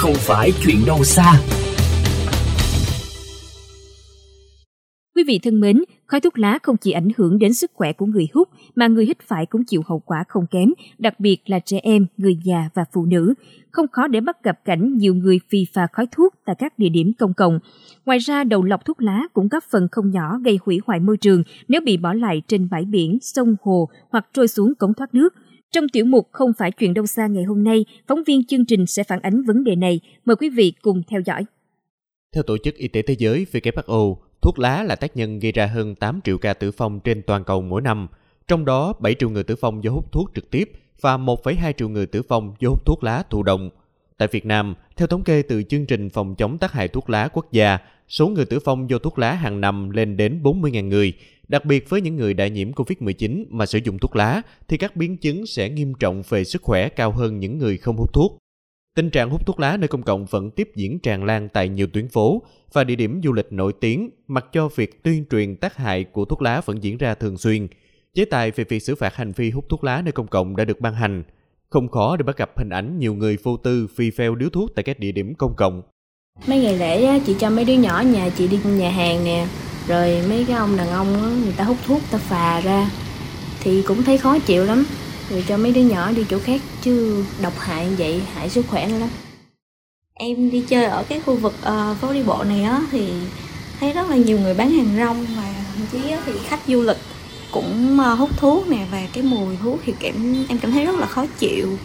không phải chuyện đâu xa. Quý vị thân mến, khói thuốc lá không chỉ ảnh hưởng đến sức khỏe của người hút mà người hít phải cũng chịu hậu quả không kém, đặc biệt là trẻ em, người già và phụ nữ. Không khó để bắt gặp cảnh nhiều người phì phà khói thuốc tại các địa điểm công cộng. Ngoài ra, đầu lọc thuốc lá cũng góp phần không nhỏ gây hủy hoại môi trường nếu bị bỏ lại trên bãi biển, sông hồ hoặc trôi xuống cống thoát nước. Trong tiểu mục Không phải chuyện đâu xa ngày hôm nay, phóng viên chương trình sẽ phản ánh vấn đề này. Mời quý vị cùng theo dõi. Theo Tổ chức Y tế Thế giới WHO, thuốc lá là tác nhân gây ra hơn 8 triệu ca tử vong trên toàn cầu mỗi năm, trong đó 7 triệu người tử vong do hút thuốc trực tiếp và 1,2 triệu người tử vong do hút thuốc lá thụ động. Tại Việt Nam, theo thống kê từ chương trình phòng chống tác hại thuốc lá quốc gia, số người tử vong do thuốc lá hàng năm lên đến 40.000 người. Đặc biệt với những người đã nhiễm COVID-19 mà sử dụng thuốc lá thì các biến chứng sẽ nghiêm trọng về sức khỏe cao hơn những người không hút thuốc. Tình trạng hút thuốc lá nơi công cộng vẫn tiếp diễn tràn lan tại nhiều tuyến phố và địa điểm du lịch nổi tiếng, mặc cho việc tuyên truyền tác hại của thuốc lá vẫn diễn ra thường xuyên. Chế tài về việc xử phạt hành vi hút thuốc lá nơi công cộng đã được ban hành. Không khó để bắt gặp hình ảnh nhiều người vô tư phi pheo điếu thuốc tại các địa điểm công cộng. Mấy ngày lễ chị cho mấy đứa nhỏ nhà chị đi nhà hàng nè, rồi mấy cái ông đàn ông á, người ta hút thuốc, ta phà ra, thì cũng thấy khó chịu lắm. Rồi cho mấy đứa nhỏ đi chỗ khác chứ độc hại vậy hại sức khỏe lắm. Em đi chơi ở cái khu vực uh, phố đi bộ này á thì thấy rất là nhiều người bán hàng rong và thậm chí thì khách du lịch cũng uh, hút thuốc nè. Và cái mùi thuốc thì cảm em cảm thấy rất là khó chịu.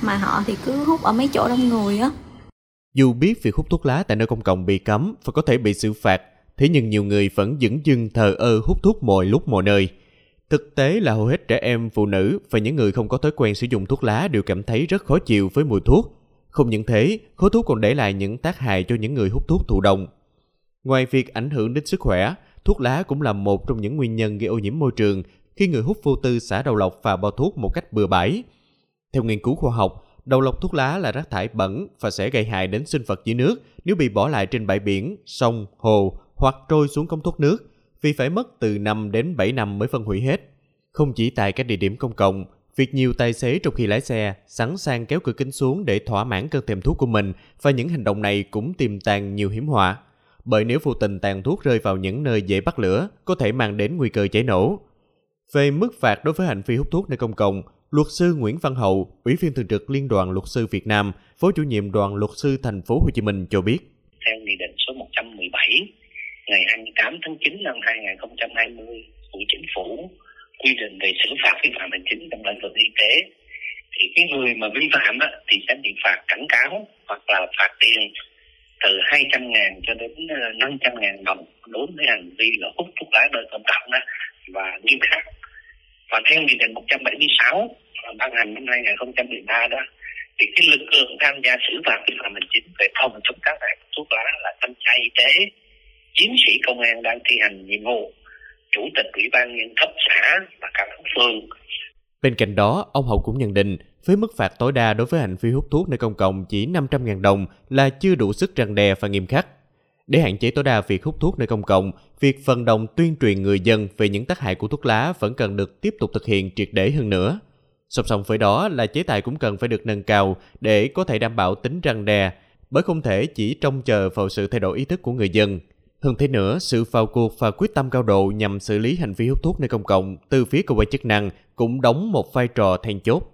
Mà họ thì cứ hút ở mấy chỗ đông người á. Dù biết việc hút thuốc lá tại nơi công cộng bị cấm và có thể bị xử phạt thế nhưng nhiều người vẫn dững dưng thờ ơ hút thuốc mọi lúc mọi nơi Thực tế là hầu hết trẻ em, phụ nữ và những người không có thói quen sử dụng thuốc lá đều cảm thấy rất khó chịu với mùi thuốc. Không những thế, khói thuốc còn để lại những tác hại cho những người hút thuốc thụ động. Ngoài việc ảnh hưởng đến sức khỏe, thuốc lá cũng là một trong những nguyên nhân gây ô nhiễm môi trường khi người hút vô tư xả đầu lọc và bao thuốc một cách bừa bãi. Theo nghiên cứu khoa học, đầu lọc thuốc lá là rác thải bẩn và sẽ gây hại đến sinh vật dưới nước nếu bị bỏ lại trên bãi biển, sông, hồ hoặc trôi xuống cống thoát nước vì phải mất từ 5 đến 7 năm mới phân hủy hết. Không chỉ tại các địa điểm công cộng, việc nhiều tài xế trong khi lái xe sẵn sàng kéo cửa kính xuống để thỏa mãn cơn thèm thuốc của mình và những hành động này cũng tiềm tàng nhiều hiểm họa. Bởi nếu vô tình tàn thuốc rơi vào những nơi dễ bắt lửa, có thể mang đến nguy cơ cháy nổ. Về mức phạt đối với hành vi hút thuốc nơi công cộng, luật sư Nguyễn Văn Hậu, Ủy viên thường trực Liên đoàn Luật sư Việt Nam, Phó chủ nhiệm đoàn luật sư thành phố Hồ Chí Minh cho biết. Theo Nghị định số 117 ngày 28 tháng 9 năm 2020 của Chính phủ quy định về xử phạt vi phạm hành chính trong lĩnh vực y tế thì cái người mà vi phạm đó, thì sẽ bị phạt cảnh cáo hoặc là phạt tiền từ 200 ngàn cho đến ờ, 500 ngàn đồng đối với hành vi là hút thuốc lá nơi công cộng đó và nghiêm khắc. Và theo nghị định 176 ban hành năm 2013 đó thì cái lực lượng tham gia xử phạt vi phạm hành chính về phòng chống tác hại thuốc lá là thanh tra y tế chiến sĩ công an đang thi hành nhiệm vụ chủ tịch ủy ban nhân cấp xã và các phường. Bên cạnh đó, ông Hậu cũng nhận định với mức phạt tối đa đối với hành vi hút thuốc nơi công cộng chỉ 500.000 đồng là chưa đủ sức răng đe và nghiêm khắc. Để hạn chế tối đa việc hút thuốc nơi công cộng, việc vận động tuyên truyền người dân về những tác hại của thuốc lá vẫn cần được tiếp tục thực hiện triệt để hơn nữa. Song song với đó là chế tài cũng cần phải được nâng cao để có thể đảm bảo tính răng đe, bởi không thể chỉ trông chờ vào sự thay đổi ý thức của người dân – hơn thế nữa, sự vào cuộc và quyết tâm cao độ nhằm xử lý hành vi hút thuốc nơi công cộng từ phía cơ quan chức năng cũng đóng một vai trò then chốt.